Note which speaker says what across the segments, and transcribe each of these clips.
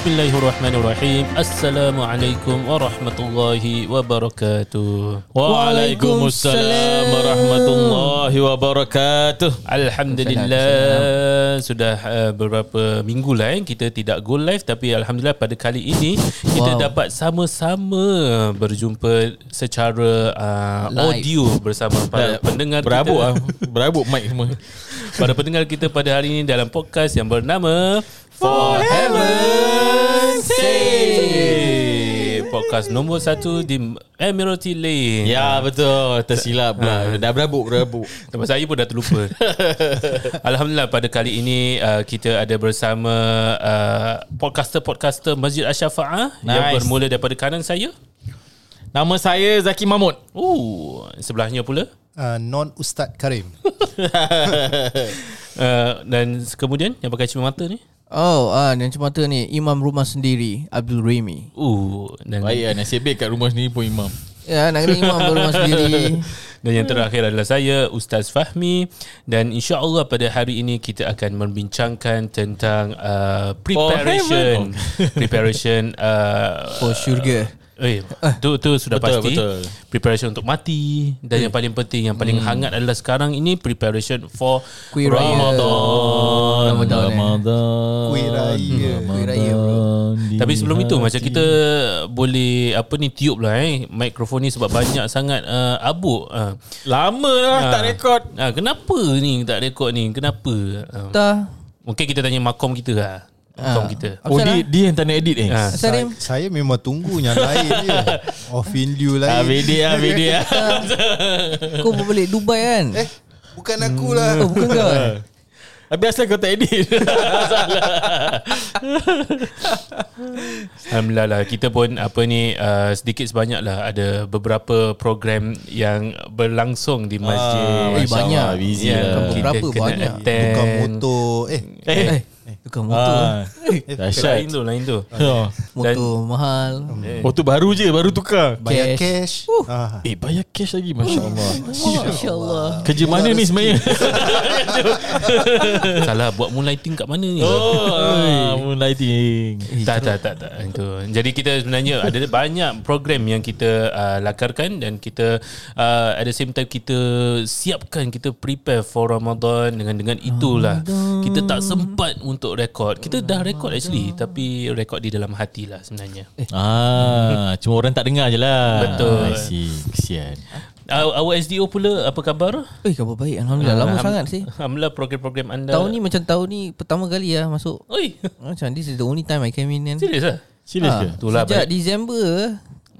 Speaker 1: Bismillahirrahmanirrahim. Assalamualaikum warahmatullahi wabarakatuh.
Speaker 2: Waalaikumsalam warahmatullahi wabarakatuh.
Speaker 1: Alhamdulillah sudah uh, beberapa minggu lah eh, kita tidak go live tapi alhamdulillah pada kali ini kita
Speaker 3: Wow.
Speaker 1: dapat sama-sama berjumpa secara uh,
Speaker 3: Live.
Speaker 1: audio bersama para pendengar
Speaker 2: Berabuk
Speaker 1: kita.
Speaker 2: ah, berabuk mic semua.
Speaker 1: Para pendengar kita pada hari ini dalam podcast yang bernama For Podcast nombor satu di Admiralty Lane
Speaker 2: Ya betul, tersilap pula. Dah berabuk berabuk.
Speaker 1: Nama saya pun dah terlupa Alhamdulillah pada kali ini uh, Kita ada bersama uh, Podcaster-podcaster Masjid Ash-Shafa'ah Yang
Speaker 2: Nice.
Speaker 1: bermula daripada kanan saya
Speaker 2: Nama saya Zaki Mahmud.
Speaker 1: Oh, Sebelahnya pula
Speaker 4: uh, non Ustaz Karim.
Speaker 1: uh, Dan kemudian Yang pakai cermin mata ni
Speaker 3: Oh, ah, yang mata ni imam rumah sendiri Abdul Remy.
Speaker 1: Uh, dan
Speaker 2: Baik lah, nasib baik kat rumah sendiri pun imam.
Speaker 3: Ya, nak kena imam rumah sendiri.
Speaker 1: Dan yang terakhir adalah saya Ustaz Fahmi dan insya-Allah pada hari ini kita akan membincangkan tentang uh, preparation preparation uh,
Speaker 3: For syurga.
Speaker 1: Eh, tu tu sudah
Speaker 2: Betul,
Speaker 1: pasti.
Speaker 2: betul.
Speaker 1: Preparation untuk mati dan yang paling penting yang paling hangat adalah sekarang ini preparation for
Speaker 3: Kuih raya.
Speaker 1: Ramadan.
Speaker 3: Ramadan, eh.
Speaker 2: Ramadan.
Speaker 4: Kuih raya.
Speaker 3: Kuih raya, bro.
Speaker 1: Tapi sebelum itu macam kita boleh apa ni tiup lah eh mikrofon ni sebab banyak sangat uh, abuk. Uh.
Speaker 2: Lama lah tak rekod.
Speaker 1: Ah, kenapa ni tak rekod ni? Kenapa? Ah.
Speaker 3: Tak.
Speaker 1: Mungkin kita tanya makom kita lah. Makom kita.
Speaker 2: Oh dia, dia yang tak nak edit eh.
Speaker 1: Ah.
Speaker 3: Asal
Speaker 4: Saya, saya memang tunggu yang lain je. Off Indu
Speaker 2: Ah,
Speaker 4: lain.
Speaker 2: video ah, video ah.
Speaker 3: Kau balik Dubai kan?
Speaker 4: Eh, bukan aku lah.
Speaker 3: Oh, bukan kau. eh?
Speaker 2: Habis asal kau tak edit.
Speaker 1: Alhamdulillah lah kita pun apa ni uh, sedikit sebanyak lah ada beberapa program yang berlangsung di masjid.
Speaker 3: Eh,
Speaker 2: Masya
Speaker 3: banyak.
Speaker 2: Allah, busy
Speaker 1: Ya,
Speaker 2: lah.
Speaker 1: kita
Speaker 3: Berapa
Speaker 1: kena
Speaker 3: banyak?
Speaker 1: attend.
Speaker 4: Bukan motor. Eh,
Speaker 2: Eh,
Speaker 3: Eh, tukar motor.
Speaker 2: ah, dahsyat.
Speaker 1: Lain tu, lain tu.
Speaker 2: Oh.
Speaker 3: Motor mahal.
Speaker 1: Eh,
Speaker 2: Oh tu baru je, baru tukar.
Speaker 4: bayar
Speaker 3: Cash.
Speaker 4: cash. Ah.
Speaker 2: Eh bayar cash lagi Masya Allah
Speaker 3: Masya Allah.
Speaker 2: Kerja mana ni sebenarnya
Speaker 1: Salah buat moonlighting kat mana ni?
Speaker 2: Oh ah, Moonlighting
Speaker 1: Tak, tak, tak, tak. Itu. Jadi kita sebenarnya ada banyak program yang kita uh, lakarkan dan kita uh, at the same time kita siapkan, kita prepare for Ramadan dengan dengan itulah. Kita tak sempat untuk rekod. Kita dah rekod actually tapi rekod di dalam hati lah sebenarnya.
Speaker 2: Ah, Cuma orang tak dengar je lah
Speaker 1: Betul.
Speaker 2: I see Kesian
Speaker 1: Uh, our SDO pula apa khabar?
Speaker 3: Eh, khabar baik. Alhamdulillah. Lama
Speaker 1: Alham-
Speaker 3: sangat sih.
Speaker 1: Alhamdulillah program-program anda.
Speaker 3: Tahun ni macam tahun ni pertama kali lah masuk.
Speaker 1: Oi,
Speaker 3: Macam this is the only time I came in kan.
Speaker 1: serius lah?
Speaker 2: Serius
Speaker 3: Ah,
Speaker 2: ke?
Speaker 1: Itulah
Speaker 3: Sejak
Speaker 1: banyak,
Speaker 3: Disember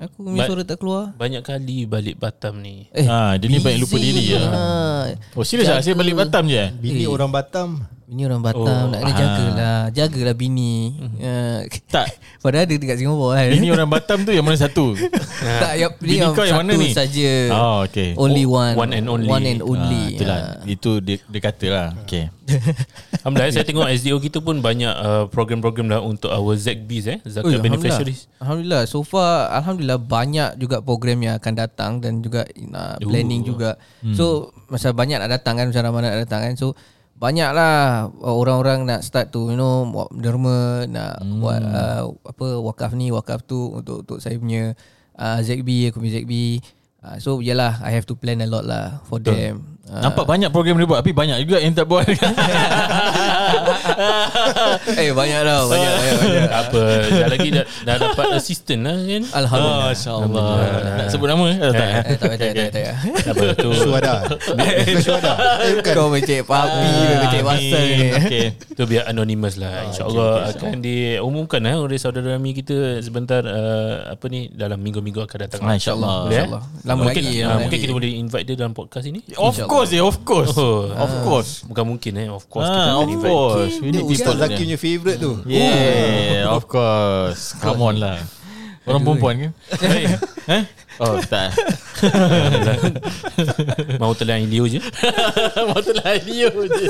Speaker 3: Aku punya
Speaker 1: Ba-
Speaker 3: suara tak keluar
Speaker 1: banyak kali balik Batam ni.
Speaker 3: Eh,
Speaker 2: Ah, dia ni banyak lupa diri lah.
Speaker 3: Ah,
Speaker 2: Oh serius lah Saya balik Batam je eh?
Speaker 4: Bini
Speaker 3: Eh.
Speaker 4: orang Batam.
Speaker 3: Bini orang Batam
Speaker 1: Oh,
Speaker 3: Nak kena
Speaker 2: ah.
Speaker 3: jagalah. Jagalah bini. Uh,
Speaker 2: Tak.
Speaker 3: Padahal dia dekat Singapura kan?
Speaker 2: Ini orang Batam tu yang mana satu?
Speaker 3: Tak yang,
Speaker 2: Bini
Speaker 3: dia
Speaker 2: kau yang mana
Speaker 3: satu
Speaker 2: ni?
Speaker 3: saja.
Speaker 2: Oh okay.
Speaker 3: Only
Speaker 1: Oh,
Speaker 3: one.
Speaker 1: one and only.
Speaker 3: One and only
Speaker 2: ah, Itulah Itu dia, dia kata lah. Okay.
Speaker 1: Alhamdulillah saya tengok SDO kita pun banyak uh, program-program lah untuk our ZBs eh,
Speaker 3: Ui,
Speaker 1: zakat beneficiaries.
Speaker 3: Alhamdulillah. So far Alhamdulillah Banyak juga program yang akan datang Dan juga uh, Planning juga.
Speaker 2: Hmm.
Speaker 3: So Masa banyak nak datang kan Macam Ramadan nak datang kan. So banyak lah orang-orang nak start tu you know buat derma nak
Speaker 2: Hmm.
Speaker 3: buat uh, apa wakaf ni wakaf tu untuk untuk saya punya uh, ZB aku punya ZB uh, so yalah I have to plan a lot lah for
Speaker 2: Betul.
Speaker 3: them uh,
Speaker 2: Nampak banyak program dia buat Tapi banyak juga yang tak buat
Speaker 3: eh banyak dah banyak banyak, banyak.
Speaker 1: Apa dah lagi dah, dah dapat assistant lah kan.
Speaker 3: Alhamdulillah
Speaker 2: Masya Allah Nak sebut nama ke? Tak
Speaker 3: eh, tak payah, tak payah, tak payah.
Speaker 1: Apa tu?
Speaker 4: Suada. Eh, bukan.
Speaker 3: Kau becek papi
Speaker 2: Ah,
Speaker 3: Becek basah ni
Speaker 2: Okay
Speaker 1: Tu biar anonymous lah. InsyaAllah akan diumumkan eh, oleh saudara kami kita sebentar uh, apa ni dalam minggu-minggu akan datang. Eh?
Speaker 3: InsyaAllah. Lama
Speaker 1: mungkin,
Speaker 3: lagi,
Speaker 1: ah,
Speaker 3: lama
Speaker 1: mungkin kita boleh invite dia dalam podcast ini.
Speaker 2: Of course ya Of course
Speaker 1: Oh,
Speaker 2: Of course
Speaker 1: Bukan mungkin eh, of course kita
Speaker 2: Ah, of
Speaker 1: invite.
Speaker 2: course We need
Speaker 4: Ustaz
Speaker 2: people
Speaker 4: Zaki punya favourite tu.
Speaker 2: Yeah Of course Come on lah Orang perempuan ke? Eh? Oh tak
Speaker 1: Mau telan Leo je.
Speaker 2: Waktu lah dia je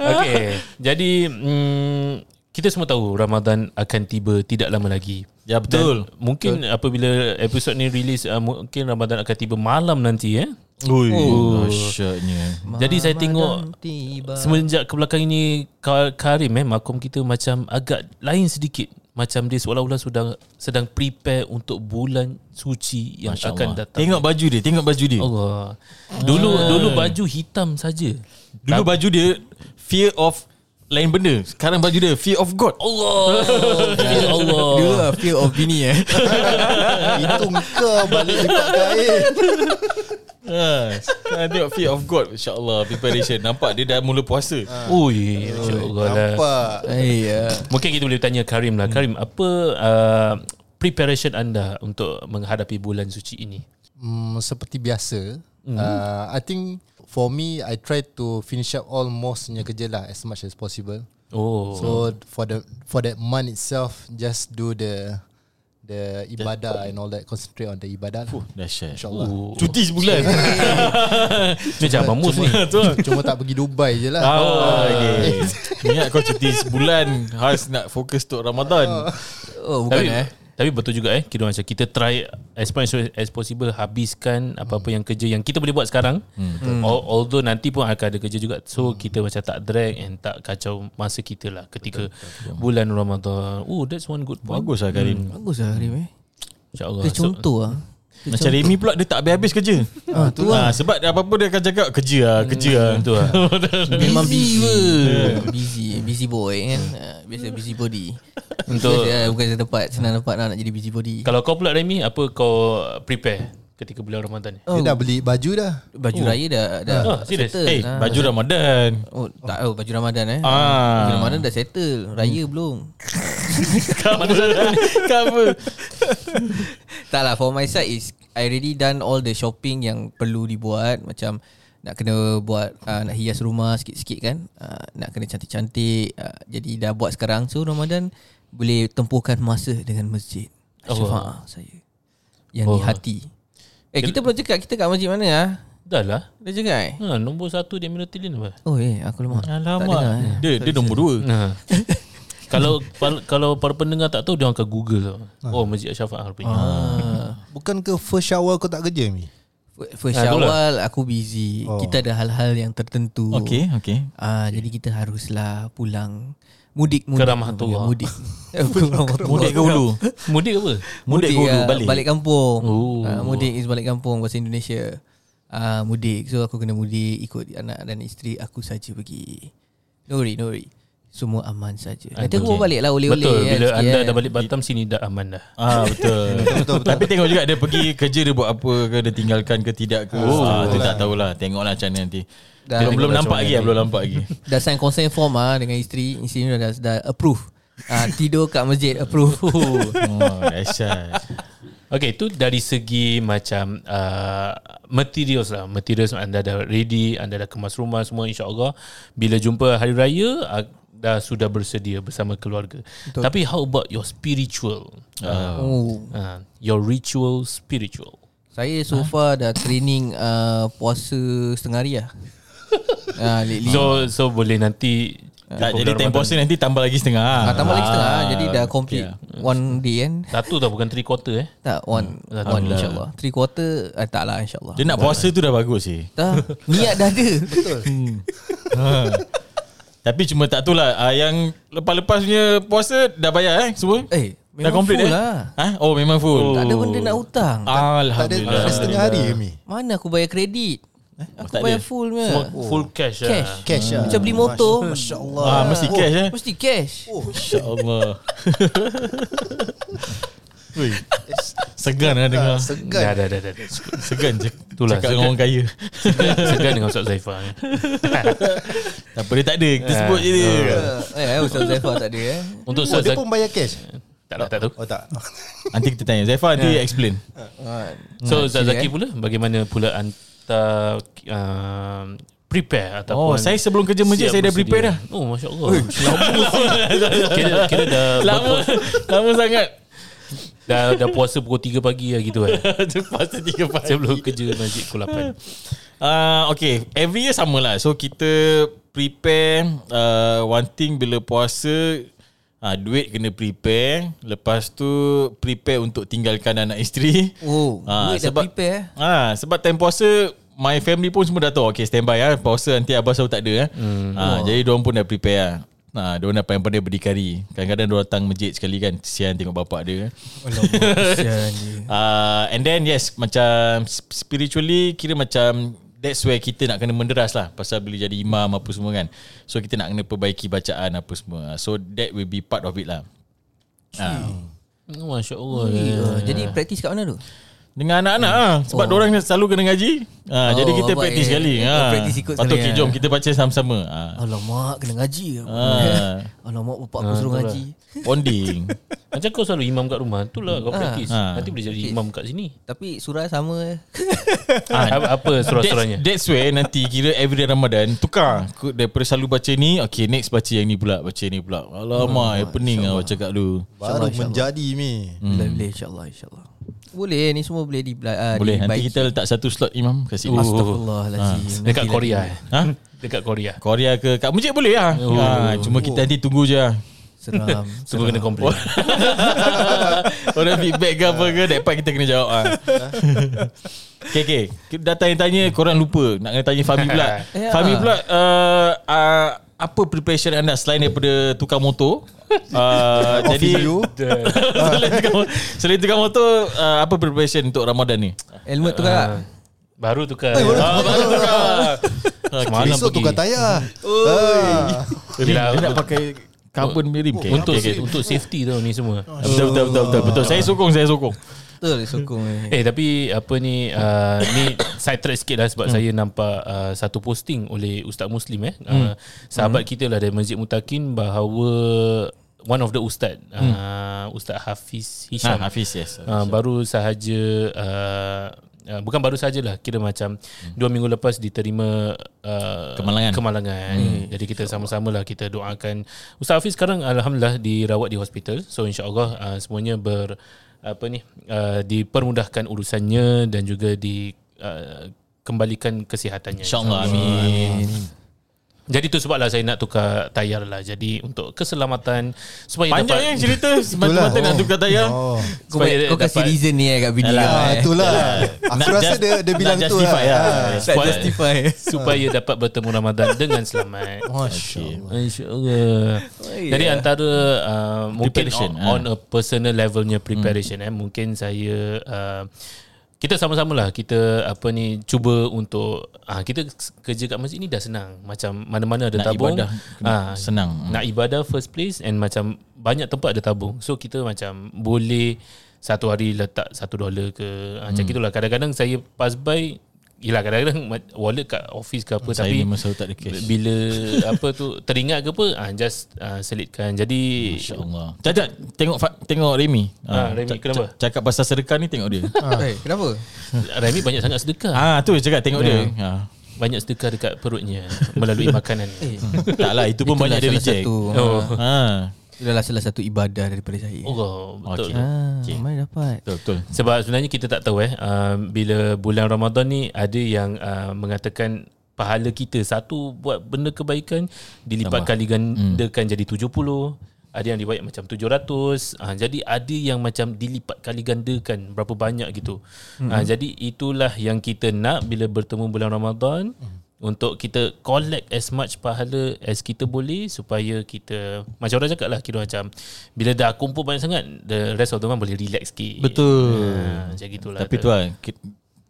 Speaker 1: Okey. Jadi mm, kita semua tahu Ramadan akan tiba tidak lama lagi.
Speaker 2: Ya betul
Speaker 1: Dan mungkin apabila episod ni release uh, mungkin Ramadan akan tiba malam nanti eh.
Speaker 2: Ui
Speaker 1: Oh.
Speaker 2: Dahsyatnya
Speaker 1: Jadi saya tengok
Speaker 3: tiba.
Speaker 1: semenjak ke belakang ini Ka- Karim eh makom kita macam agak lain sedikit. macam dia seolah-olah sudah sedang prepare untuk bulan suci yang
Speaker 2: Masya
Speaker 1: akan
Speaker 2: Allah.
Speaker 1: datang.
Speaker 2: Tengok baju dia, tengok baju dia.
Speaker 1: Allah. Dulu dulu baju hitam saja.
Speaker 2: Dulu baju dia fear of lain benda. Sekarang baju dia fear of God.
Speaker 1: Allah. Ya Allah.
Speaker 3: Dulu lah fear of bini eh.
Speaker 4: Itu kau balik lipat kain.
Speaker 2: Ha, tengok fear of God. InsyaAllah preparation. Nampak dia dah mula puasa.
Speaker 1: Ui, insya-Allah lah.
Speaker 4: Nampak.
Speaker 3: Eh ya.
Speaker 1: Mungkin kita boleh tanya Karim lah. Karim, apa uh, preparation anda untuk menghadapi bulan suci ini?
Speaker 4: Hmm, seperti biasa. Uh, I think for me, I try to finish up all most punya kerja lah as much as possible.
Speaker 1: Oh.
Speaker 4: So for the for that month itself, just do the the ibadah and all that. Concentrate on the ibadah. lah.
Speaker 2: Dahsyat.
Speaker 4: InsyaAllah.
Speaker 1: Oh.
Speaker 2: Cuti sebulan.
Speaker 1: Ni macam Abang Mus ni.
Speaker 4: Cuma tak pergi Dubai je lah.
Speaker 2: Oh, okay. Ingat kau cuti sebulan Has nak fokus untuk Ramadan
Speaker 3: Oh bukan
Speaker 1: Tapi,
Speaker 3: eh.
Speaker 1: Tapi betul juga eh Kira macam kita try As much as possible Habiskan apa-apa yang kerja Yang kita boleh buat sekarang.
Speaker 2: Hmm.
Speaker 1: Al- Although nanti pun akan ada kerja juga. So kita macam tak drag And tak kacau masa kita lah Ketika bulan Ramadan. Oh that's one good point.
Speaker 2: Bagus lah Karim.
Speaker 3: Bagus lah Karim eh.
Speaker 1: InsyaAllah.
Speaker 3: Kita contoh lah.
Speaker 2: Macam Remy pula Dia tak habis-habis kerja
Speaker 3: Ah, tu lah.
Speaker 2: ha, Sebab apa-apa dia akan cakap Kerja lah Kerja lah
Speaker 1: Itu lah
Speaker 3: Memang busy Busy Busy boy kan Ah, Biasa busy body
Speaker 1: Untuk-
Speaker 3: Biasa, ah, Bukan satu tempat Senang tempat nak, nak jadi busy body
Speaker 1: Kalau kau pula Remy Apa kau prepare Ketika bulan Ramadan ni
Speaker 4: Dia dah beli baju dah.
Speaker 3: Baju raya dah dah
Speaker 1: Ah, serious?
Speaker 3: settle.
Speaker 2: Eh
Speaker 3: Ah.
Speaker 2: baju Ramadan
Speaker 3: Oh tak oh, baju Ramadan eh.
Speaker 2: Ah.
Speaker 3: Baju Ramadan dah settle. Raya belum.
Speaker 2: Cover Cover
Speaker 3: Tak lah for my side is I already done all the shopping yang perlu dibuat macam nak kena buat uh, nak hias rumah sikit-sikit kan. Uh, nak kena cantik-cantik. Uh, jadi dah buat sekarang so Ramadan boleh tempuhkan masa dengan masjid.
Speaker 1: Oh.
Speaker 3: Syafaah saya. Yang
Speaker 1: Oh.
Speaker 3: di hati. Eh kita belum cakap kita kat masjid mana ah?
Speaker 1: Dah lah
Speaker 3: Dah cakap eh?
Speaker 1: ha, Nombor satu dia Minatilin apa
Speaker 3: Oh eh aku lemah. Dengar,
Speaker 2: Alamak
Speaker 3: eh.
Speaker 2: Dia dia nombor dua
Speaker 1: Ha. kalau pal- kalau para pendengar tak tahu dia orang akan Google tau. Oh Masjid Syafaat rupanya.
Speaker 3: Ah.
Speaker 4: Bukan ke first shower kau tak kerja Mi?
Speaker 3: First
Speaker 1: Ah, itulah.
Speaker 3: Syawal aku busy.
Speaker 4: Oh.
Speaker 3: Kita ada hal-hal yang tertentu.
Speaker 2: Okay okay
Speaker 3: Ah jadi kita haruslah pulang mudik mudik
Speaker 1: Ke
Speaker 3: mudik. Eh, bukan Rahmatullah.
Speaker 2: Mudik ke hulu
Speaker 1: Mudik apa?
Speaker 2: Mudik ke hulu
Speaker 3: ah,
Speaker 2: balik
Speaker 3: balik kampung.
Speaker 1: Oh.
Speaker 3: Ah, mudik is balik kampung bahasa Indonesia. Ah mudik. So aku kena mudik ikut anak dan isteri aku saja pergi. No worry, no worry. Semua aman saja. Nanti aku balik lah oleh-oleh
Speaker 1: Betul
Speaker 3: kan,
Speaker 1: bila
Speaker 3: sikit
Speaker 1: anda dah balik Batam sini dah aman dah.
Speaker 2: Ah betul. betul, betul, betul. Tapi tengok juga dia pergi kerja dia buat apa ke dia tinggalkan ke tidak ke. Oh, ah, tu tak tahulah. Tengoklah macam mana nanti.
Speaker 3: Dah-
Speaker 2: belum belum nampak lagi belum nampak lagi.
Speaker 3: Dah sign consent form ah dengan isteri. Isteri ni dah, dah approve. Ah tidur kat masjid approve.
Speaker 2: Oh, dahsyat.
Speaker 1: Okay, itu dari segi macam uh, materials lah. Materials anda dah ready, anda dah kemas rumah semua insya-Allah. Bila jumpa hari raya uh, dah sudah bersedia bersama keluarga. Betul. Tapi how about your spiritual? Uh,
Speaker 3: oh.
Speaker 1: uh, your ritual spiritual.
Speaker 3: Saya so far dah training uh, puasa setengah hari lah. Ah, lately.
Speaker 1: So so boleh nanti
Speaker 2: Tak, jadi time puasa nanti tambah lagi setengah.
Speaker 3: Ah, tambah lagi setengah
Speaker 2: Ah,
Speaker 3: Jadi dah complete
Speaker 2: okay.
Speaker 3: One day kan
Speaker 1: Satu tau bukan three quarter eh.
Speaker 3: Tak one
Speaker 1: Hmm,
Speaker 3: One insyaAllah Three quarter ah, Tak lah insyaAllah
Speaker 2: Dia nak puasa tu dah bagus sih.
Speaker 3: Dah Niat dah ada
Speaker 2: Tapi cuma tak tu lah ah, Yang lepas-lepas punya puasa Dah bayar eh semua?
Speaker 3: Eh
Speaker 2: Dah
Speaker 3: Memang
Speaker 2: complete
Speaker 3: full
Speaker 2: eh?
Speaker 3: lah.
Speaker 2: Ha? Oh memang full.
Speaker 3: Tak ada benda nak hutang.
Speaker 4: Tak ada,
Speaker 2: Alhamdulillah.
Speaker 4: tak ada setengah hari Mi?
Speaker 3: Mana aku bayar kredit? Aku
Speaker 2: tak
Speaker 3: bayar
Speaker 2: ada?
Speaker 3: full punya.
Speaker 1: Semua full cash,
Speaker 3: Cash.
Speaker 1: Lah.
Speaker 4: Cash lah.
Speaker 3: Macam beli motor.
Speaker 4: Masya Allah.
Speaker 2: ah, Mesti cash eh?
Speaker 3: Mesti cash.
Speaker 2: InsyaAllah Ui, Segan lah dengar
Speaker 4: Segan.
Speaker 1: dah, dah, dah. dah.
Speaker 2: Segan je
Speaker 1: Itulah,
Speaker 2: Cakap dengan
Speaker 1: segan.
Speaker 2: orang kaya
Speaker 1: Segan dengan Ustaz Zaifah.
Speaker 2: Tak apa dia tak ada Kita sebut je dia
Speaker 3: Eh Ustaz Zaifah tak ada eh
Speaker 1: Untuk
Speaker 4: Oh,
Speaker 1: Ustaz
Speaker 4: dia pun bayar cash?
Speaker 1: tak, tak, tak tahu.
Speaker 4: Oh tak.
Speaker 2: Nanti kita tanya Zaifah nanti explain
Speaker 3: Ah,
Speaker 1: So Ustaz Zaki
Speaker 3: eh.
Speaker 1: pula bagaimana pula anta uh, prepare ataupun
Speaker 2: Oh saya sebelum kerja masjid
Speaker 1: siap
Speaker 2: Saya dah prepare dah
Speaker 1: Oh masya-Allah. kira kira dah
Speaker 2: Lama Lama sangat
Speaker 1: dah dah puasa pukul 3 pagi lah gitu eh.
Speaker 2: Puasa tiga pagi
Speaker 1: Sebelum kerja masjid pukul 8.
Speaker 2: Uh, okay, every year sama lah. So kita prepare uh, one thing bila puasa uh, duit kena prepare. Lepas tu prepare untuk tinggalkan anak isteri.
Speaker 3: Oh
Speaker 2: Ah,
Speaker 3: Duit dah
Speaker 2: sebab-
Speaker 3: prepare eh
Speaker 2: Ah, sebab time puasa my family pun semua dah tahu okay standby ah puasa nanti abah selalu tak ada eh. Hmm. Ah, jadi diorang pun dah prepare lah. Nah, dia nak yang pandai berdikari. Kadang-kadang dia datang masjid sekali kan. Sian tengok bapak dia.
Speaker 3: Je.
Speaker 2: Uh, and then yes, macam sp- spiritually kira macam that's where kita nak kena menderas lah pasal bila jadi imam apa semua kan. So kita nak kena perbaiki bacaan apa semua. So that will be part of it lah. Uh,
Speaker 1: Masya Allah.
Speaker 3: Ya, Jadi praktis kat mana tu?
Speaker 2: Dengan anak-anak ah sebab oh. orang selalu kena ngaji. Ah
Speaker 3: Oh,
Speaker 2: jadi kita
Speaker 3: abang
Speaker 2: praktis
Speaker 3: eh,
Speaker 2: sekali.
Speaker 3: oh,
Speaker 2: Ah.
Speaker 3: praktis ikut
Speaker 2: Patut
Speaker 3: sekali,
Speaker 2: okay, jom kita baca sama-sama. Ah.
Speaker 3: Alamak, kena ngaji.
Speaker 2: Ah.
Speaker 3: Alamak, bapak aku suruh ngaji.
Speaker 2: Bonding.
Speaker 1: Macam kau selalu imam kat rumah. Itulah kau praktis.
Speaker 2: Ah.
Speaker 1: Nanti boleh jadi imam kat sini.
Speaker 3: Tapi surah sama eh.
Speaker 1: Ah, apa surah-surahnya?
Speaker 2: That's, that's where nanti kira every Ramadan tukar Ku- daripada selalu baca ni okay next baca yang ni pula baca ni pula alamak hmm, pening lah baca kat tu
Speaker 4: Baru menjadi mi.
Speaker 3: Hmm. Boleh, boleh insyaAllah, insyaAllah. Boleh, ni semua boleh di uh,
Speaker 2: boleh nanti kita letak satu slot imam kat sini
Speaker 3: Astagfirullahaladzim.
Speaker 1: Dekat
Speaker 3: Nanti
Speaker 1: Korea
Speaker 3: lagi.
Speaker 1: eh.
Speaker 2: ha?
Speaker 1: Dekat Korea.
Speaker 2: Korea ke kat masjid boleh lah oh. ha, cuma kita nanti tunggu je lah.
Speaker 3: Seram.
Speaker 1: Semua kena komplain.
Speaker 2: Orang feedback ke apa ke That part kita kena jawab ha. Okay okay Kita dah tanya-tanya Korang lupa Nak kena tanya Fahmi pula
Speaker 3: Ya.
Speaker 2: Fahmi pula uh, uh, Apa preparation anda Selain daripada Tukar motor uh, Jadi
Speaker 4: you.
Speaker 2: selain, tukar, selain tukar motor uh, Apa preparation Untuk Ramadan ni
Speaker 3: Helmet tu kan?
Speaker 1: Baru tukar.
Speaker 4: Eh, baru
Speaker 2: Ah, baru tukar
Speaker 1: Semalam
Speaker 4: Besok
Speaker 1: pergi.
Speaker 4: tukar tayar.
Speaker 2: Rim,
Speaker 1: Yelah,
Speaker 2: Dia nak pakai Carbon punya rim okay,
Speaker 1: Untuk
Speaker 2: okay, okay.
Speaker 1: untuk safety tau ni semua.
Speaker 2: Betul, betul, betul, betul, betul. Saya sokong Saya sokong
Speaker 3: Betul sokong eh.
Speaker 1: Eh tapi apa ni uh, ni side track sikit lah sebab hmm. saya nampak uh, satu posting oleh Ustaz Muslim eh uh, sahabat kita lah dari Masjid Mutakin bahawa one of the ustaz uh, Ustaz Hafiz Hisham.
Speaker 2: Ha, Hafiz yes.
Speaker 1: Uh, baru sahaja uh, uh, bukan baru sajalah kira macam hmm. dua minggu lepas diterima uh,
Speaker 2: Kemalangan.
Speaker 1: kemalangan. Hmm. jadi kita sama-sama lah kita doakan. Ustaz Hafiz sekarang alhamdulillah dirawat di hospital. So insyaallah uh, semuanya ber apa ni uh, dipermudahkan urusannya dan juga di uh, kembalikan kesihatannya
Speaker 2: InsyaAllah amin
Speaker 1: jadi tu sebablah saya nak tukar tayar lah jadi untuk keselamatan supaya
Speaker 2: Panjang
Speaker 1: dapat
Speaker 2: yang cerita Semata-mata
Speaker 4: Itulah.
Speaker 2: nak tukar tayar
Speaker 4: Oh.
Speaker 3: Kau,
Speaker 1: supaya
Speaker 3: kau kasih
Speaker 1: dapat-
Speaker 3: reason ni eh kat bini kau
Speaker 4: Ah,
Speaker 3: eh.
Speaker 4: itulah. Aku
Speaker 2: Nak
Speaker 4: rasa
Speaker 2: just-
Speaker 4: dia dia bilang tu lah.
Speaker 2: lah.
Speaker 4: Ah.
Speaker 3: Tak
Speaker 1: supaya-
Speaker 3: justify
Speaker 1: supaya dapat bertemu Ramadan dengan selamat.
Speaker 4: Masya Allah.
Speaker 1: InsyaAllah. Jadi antara uh, mungkin
Speaker 2: Preparation,
Speaker 1: on,
Speaker 2: ah.
Speaker 1: on a personal levelnya preparation eh mungkin saya uh, kita sama-sama lah. Kita apa ni cuba untuk ah kita kerja kat masjid ni dah senang. Macam mana-mana ada
Speaker 2: Nak
Speaker 1: tabung.
Speaker 2: ibadah.
Speaker 1: Ah
Speaker 2: senang.
Speaker 1: nak ibadah first place and macam banyak tempat ada tabung. So kita macam boleh satu hari letak satu dolar ke ah, macam gitulah. Kadang-kadang saya pass by Yelah kadang-kadang wallet kat office ke apa
Speaker 2: Saya
Speaker 1: tapi
Speaker 2: memang selalu tak ada cash.
Speaker 1: bila apa tu teringat ke apa ah just ah, selitkan. Jadi
Speaker 2: InsyaAllah Cacat Tengok tengok Remy.
Speaker 1: Ah, Remy, kenapa?
Speaker 2: Cakap pasal sedekah ni tengok dia.
Speaker 3: Eh, kenapa?
Speaker 1: Remy banyak sangat sedekah.
Speaker 2: Ah tu cakap tengok dia. Ah.
Speaker 1: banyak sedekah dekat perutnya melalui makanan.
Speaker 3: Eh,
Speaker 2: Tak lah itu pun
Speaker 3: itulah
Speaker 2: banyak dia reject.
Speaker 3: Satu,
Speaker 1: oh.
Speaker 2: Ah.
Speaker 3: Itu adalah salah satu ibadah daripada saya.
Speaker 1: oh betul
Speaker 2: Okey.
Speaker 3: Ah,
Speaker 2: Okay.
Speaker 3: mana dapat?
Speaker 2: Betul betul.
Speaker 1: Sebab sebenarnya kita tak tahu eh uh, bila bulan Ramadan ni ada yang uh, mengatakan pahala kita. Satu buat benda kebaikan dilipat kali gandakan jadi 70 ada yang dibayar macam 700 uh, jadi ada yang macam dilipat kali gandakan berapa banyak gitu. Uh, jadi itulah yang kita nak bila bertemu bulan Ramadan untuk kita collect as much pahala as kita boleh supaya kita macam orang cakap lah kira macam bila dah kumpul banyak sangat the rest of the month boleh relax sikit
Speaker 2: Betul
Speaker 1: Ha, macam gitulah.
Speaker 2: Tapi tu lah ki-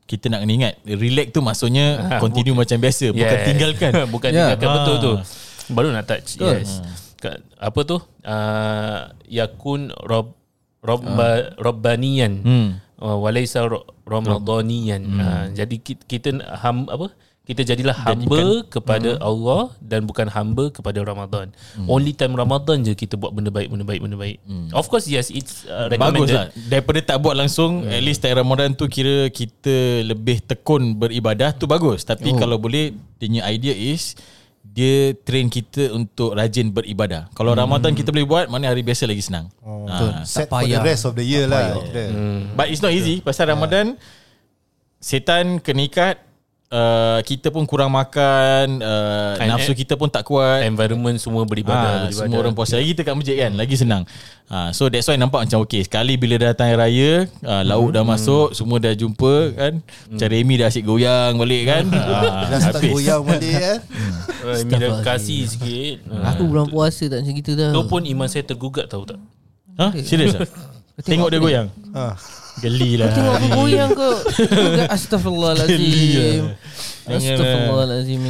Speaker 2: Kita nak kena ingat Relax tu maksudnya Continue macam biasa Bukan
Speaker 1: Yes.
Speaker 2: tinggalkan
Speaker 1: Bukan
Speaker 3: Ya.
Speaker 1: tinggalkan betul tu.
Speaker 2: Ah.
Speaker 1: Baru nak touch. Yes. Kat, apa tu? Uh, yakun rob robba robbanian.
Speaker 2: Hmm.
Speaker 1: Uh, walaisa ramadanian. Uh, jadi kita, kita ham apa? Kita jadilah hamba kepada Allah dan bukan hamba kepada Ramadan. Only time Ramadan je kita buat benda baik, benda baik, benda baik. Of course yes it's uh,
Speaker 2: Bagus
Speaker 1: recommended.
Speaker 2: lah Daripada tak buat langsung At least time Ramadan tu Kira kita Lebih tekun beribadah Tu bagus. Tapi kalau boleh Dia idea is Dia train kita Untuk rajin beribadah. Kalau Ramadan kita boleh buat Mana hari biasa lagi senang.
Speaker 4: Oh,
Speaker 2: Ah.
Speaker 4: Set
Speaker 3: Tak
Speaker 4: for the
Speaker 3: payah.
Speaker 4: rest of the year lah. kira.
Speaker 2: But it's not easy. Pasal Ramadan Setan kena ikat uh, kita pun kurang makan, uh,
Speaker 1: And-
Speaker 2: nafsu kita pun tak kuat.
Speaker 1: Environment semua beribadah,
Speaker 2: Ah,
Speaker 1: beribadah.
Speaker 2: semua orang puasa. Lagi kita kat masjid kan lagi senang. Ah so that's why nampak macam okey sekali bila datang hari raya ah, lauk dah masuk semua dah jumpa kan. Macam Remy dah asyik goyang balik kan. Ah,
Speaker 4: Dah start goyang balik kan
Speaker 1: Uh, Mira kasih sikit. Uh,
Speaker 3: Aku bulan puasa tak macam gitu dah.
Speaker 1: tu pun iman saya tergugat tahu tak?
Speaker 2: ha serius ah? Tengok dia goyang?
Speaker 4: Ha.
Speaker 2: Geli lah.
Speaker 3: Tengok aku goyang ke Astaghfirullahalazim Astaghfirullahalazim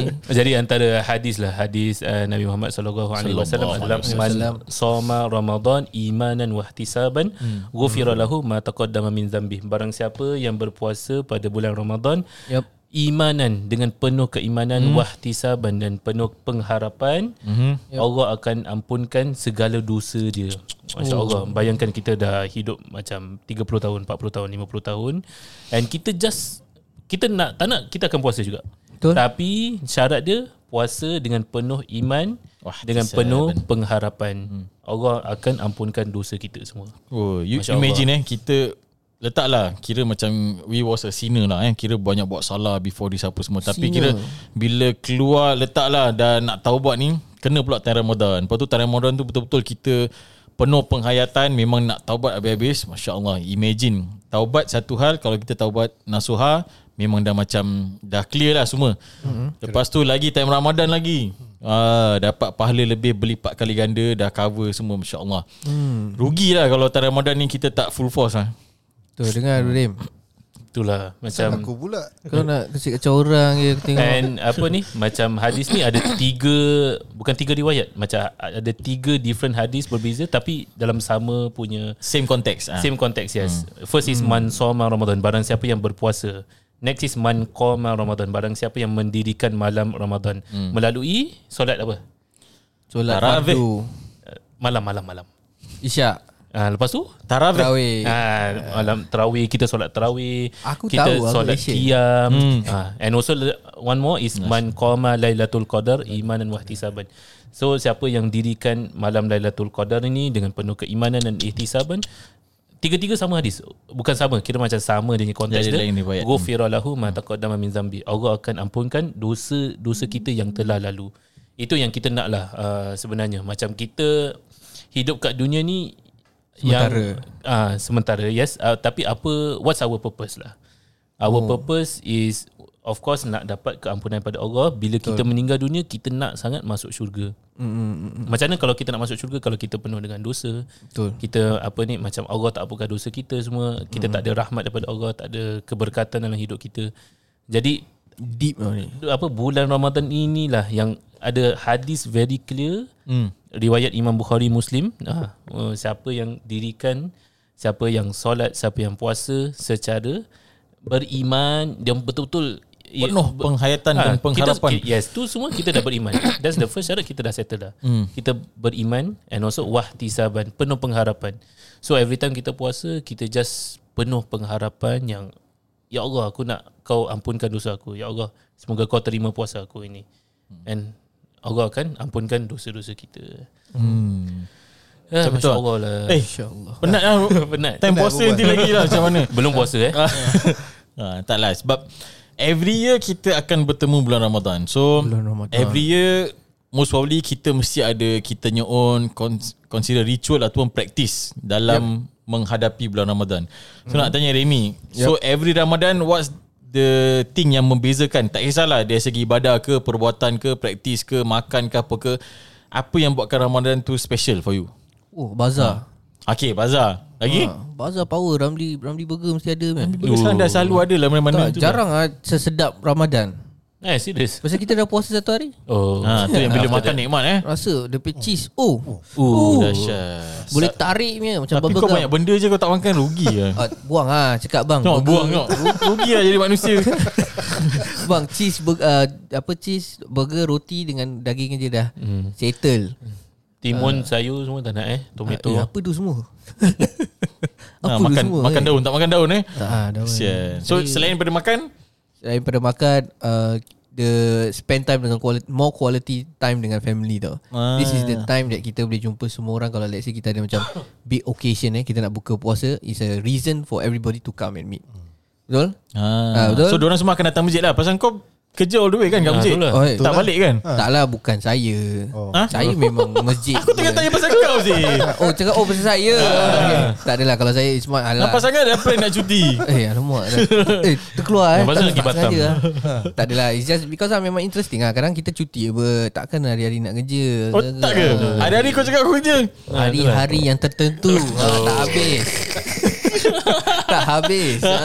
Speaker 1: Jadi antara hadis lah. Hadis uh, Nabi Muhammad sallallahu alaihi wasallam. Adalah man soma Ramadan imanan wa ihtisaban ghufira lahu ma taqaddama min dhanbi. Barang siapa yang berpuasa pada bulan Ramadan
Speaker 3: Yup
Speaker 1: imanan dengan penuh keimanan hmm. wahtisaban dan penuh pengharapan
Speaker 2: Mhm.
Speaker 1: Allah akan ampunkan segala dosa dia. Masya Allah. Bayangkan kita dah hidup macam 30 tahun, 40 tahun, 50 tahun and kita just kita nak tak nak kita akan puasa juga.
Speaker 3: Betul.
Speaker 1: Tapi syarat dia puasa dengan penuh iman
Speaker 2: Wah,
Speaker 1: dengan penuh pengharapan. Allah akan ampunkan dosa kita semua.
Speaker 2: Oh, you
Speaker 1: Masya
Speaker 2: imagine eh kita letaklah kira macam we was a sinner lah eh kira banyak buat salah before this apa semua tapi
Speaker 3: Sinner.
Speaker 2: kira bila keluar letaklah dan nak taubat ni kena pula time Ramadan. Lepas tu time Ramadan tu betul-betul kita penuh penghayatan memang nak taubat habis-habis masya-Allah. Imagine taubat satu hal kalau kita taubat nasuha memang dah macam dah clear lah semua. Mm-hmm. Lepas tu lagi time Ramadan lagi. Ah, dapat pahala lebih berlipat kali ganda dah cover semua masya-Allah. Hmm. Rugilah kalau time Ramadan ni kita tak full force lah.
Speaker 3: Tu dengar Rim
Speaker 1: Itulah macam
Speaker 4: Aku pula.
Speaker 3: Kau nak kecil kacau orang je tengok.
Speaker 1: And apa ni Macam hadis ni ada tiga Bukan tiga riwayat. Macam ada tiga different hadis berbeza Tapi dalam sama punya
Speaker 2: Same context. Ah.
Speaker 1: Same context yes. First is man soma Ramadan Barang siapa yang berpuasa. Next is man qama Ramadan Barang siapa yang mendirikan malam Ramadan. Melalui solat apa?
Speaker 3: Solat fardu.
Speaker 1: Malam malam malam.
Speaker 3: Isyak
Speaker 1: Ah, Lepas tu
Speaker 2: Tarawih.
Speaker 3: Tarawih
Speaker 1: Ah, malam terawih kita solat terawih.
Speaker 3: Aku
Speaker 1: kita
Speaker 3: tahu, aku
Speaker 1: solat qiyam. Ah, and also one more is man qama lailatul qadar imanan wa ihtisaban. So siapa yang dirikan malam lailatul qadar ini dengan penuh keimanan dan ihtisaban Tiga-tiga sama hadis Bukan sama Kira macam sama Dia punya konteks dia
Speaker 2: riwayat.
Speaker 1: Ghufira lahu ma taqaddama min zambi Allah akan ampunkan Dosa dosa kita yang telah lalu Itu yang kita nak lah uh, Sebenarnya Macam kita Hidup kat dunia ni
Speaker 3: Sementara.
Speaker 1: yang, uh, Sementara yes. Uh, Tapi apa What's our purpose lah? Our
Speaker 3: Oh.
Speaker 1: purpose is Of course nak dapat keampunan pada Allah. Bila kita meninggal dunia Kita nak sangat masuk syurga.
Speaker 3: Mm,
Speaker 1: Macam mana kalau kita nak masuk syurga? Kalau kita penuh dengan dosa.
Speaker 3: Betul.
Speaker 1: Kita apa ni macam Allah tak ampunkan dosa kita semua. Kita tak ada rahmat daripada Allah tak ada keberkatan dalam hidup kita. Jadi
Speaker 3: Deep tau ni
Speaker 1: apa bulan Ramadan inilah yang ada hadis very clear
Speaker 2: Hmm.
Speaker 1: riwayat Imam Bukhari Muslim ah, uh, siapa yang dirikan siapa yang solat siapa yang puasa secara beriman yang betul-betul
Speaker 2: Penuh penghayatan dan pengharapan.
Speaker 1: Kita, yes, tu semua kita dah beriman. That's the first syarat kita dah settle dah. Hmm. Kita beriman and also wahtisaban, penuh pengharapan. So every time kita puasa, kita just penuh pengharapan yang Ya Allah, aku nak kau ampunkan dosa aku. Ya Allah, semoga kau terima puasa aku ini. And Allah akan ampunkan dosa-dosa kita.
Speaker 2: Hmm. Betul.
Speaker 1: Masya Allah lah.
Speaker 2: Eh, penat lah.
Speaker 1: Penat.
Speaker 2: Time puasa nanti lagi lah macam mana.
Speaker 1: Belum puasa eh.
Speaker 2: ha, tak lah sebab every year kita akan bertemu bulan Ramadan. So
Speaker 3: Bulan Ramadan.
Speaker 2: every year most probably kita mesti ada kita punya own con- consider ritual ataupun practice dalam yep. menghadapi bulan Ramadan. So nak tanya Remy, so every Ramadan what's the thing yang membezakan? Tak kisahlah dari segi ibadah ke, perbuatan ke, practice ke, makan ke apa ke, apa yang buatkan Ramadan tu special for you?
Speaker 3: Oh bazar
Speaker 2: Okay, bazar. Lagi?
Speaker 3: ha, Bazar power Ramli Ramli burger mesti ada man.
Speaker 2: Burger sekarang dah selalu ada lah mana-mana
Speaker 3: Tak,
Speaker 2: tu.
Speaker 3: jarang ah sesedap Ramadan
Speaker 1: Eh, serius.
Speaker 3: Pasal kita dah puasa satu hari
Speaker 1: Oh.
Speaker 2: Ha, tu yang bila makan nikmat eh.
Speaker 3: Rasa dia punya cheese Oh
Speaker 2: Uh, dahsyat.
Speaker 3: Boleh tarik punya Macam
Speaker 2: Tapi
Speaker 3: bubble
Speaker 2: kau
Speaker 3: gum.
Speaker 2: banyak benda je kau tak makan rugi lah.
Speaker 3: Ah, buang ah cakap bang. Burger-
Speaker 2: buang. Ru- Rugi lah jadi manusia.
Speaker 3: Bang cheese burger, uh, apa cheese burger roti dengan daging je dah.
Speaker 2: Hmm.
Speaker 3: Settle.
Speaker 1: Timun, sayur semua tak nak eh. Tomato.
Speaker 3: Eh, apa tu semua?
Speaker 2: ha,
Speaker 3: apa tu
Speaker 2: makan
Speaker 3: semua?
Speaker 2: makan
Speaker 3: eh?
Speaker 2: daun tak makan daun eh.
Speaker 3: Tak ah, daun.
Speaker 2: So selain daripada makan
Speaker 3: Selain pada makan uh, the spend time dengan quality more quality time dengan family tau.
Speaker 2: Ah.
Speaker 3: This is the time that kita boleh jumpa semua orang kalau let's say kita ada macam big occasion eh kita nak buka puasa is a reason for everybody to come and meet. Betul?
Speaker 2: Ah,
Speaker 3: Ah, betul?
Speaker 2: So diorang semua akan datang masjid lah Pasal kau kerja all the way kan kat
Speaker 1: Ah,
Speaker 2: masjid
Speaker 1: itulah.
Speaker 3: Oh, eh.
Speaker 2: Tak balik kan
Speaker 3: Taklah bukan saya.
Speaker 4: Oh.
Speaker 2: Ha?
Speaker 3: Saya memang masjid.
Speaker 2: Aku tengah tanya pasal kau sih
Speaker 3: Oh cakap oh pasal saya okay. Tak adalah Kalau saya smart alah.
Speaker 2: Nampak sangat dah plan nak cuti
Speaker 3: Eh alamak dah. Eh terkeluar eh Tak
Speaker 1: pergi
Speaker 3: nampak
Speaker 1: Batam.
Speaker 3: sengaja lah. Tak adalah It's just because lah Memang interesting lah Kadang kita cuti apa Takkan hari-hari nak kerja
Speaker 2: Oh tak ke Hari-hari kau cakap kau kerja
Speaker 3: Hari-hari yang tertentu ha, Tak habis Tak habis ha.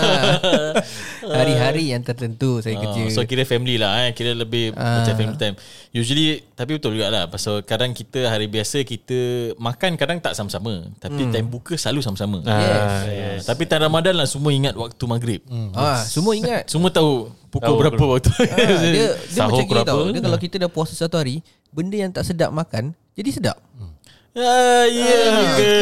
Speaker 3: Hari-hari yang tertentu Saya kerja.
Speaker 2: Oh, so kira family lah eh. Kira lebih
Speaker 3: Ah.
Speaker 2: macam family time. Usually Tapi betul juga lah Pasal kadang kita Hari biasa kita Makan kadang tak sama-sama Tapi time buka selalu sama-sama.
Speaker 1: Ah,
Speaker 3: Yes.
Speaker 2: Ah, Tapi time Ramadan lah Semua ingat waktu maghrib.
Speaker 3: Ha, Semua ingat.
Speaker 2: Semua tahu Pukul
Speaker 1: Tahu
Speaker 2: berapa waktu.
Speaker 3: Ha, Dia, dia
Speaker 1: Sahur
Speaker 3: macam gini
Speaker 1: berapa?
Speaker 3: tau. Dia kalau kita dah puasa satu hari Benda yang tak sedap makan Jadi sedap
Speaker 2: Ah, ya ke?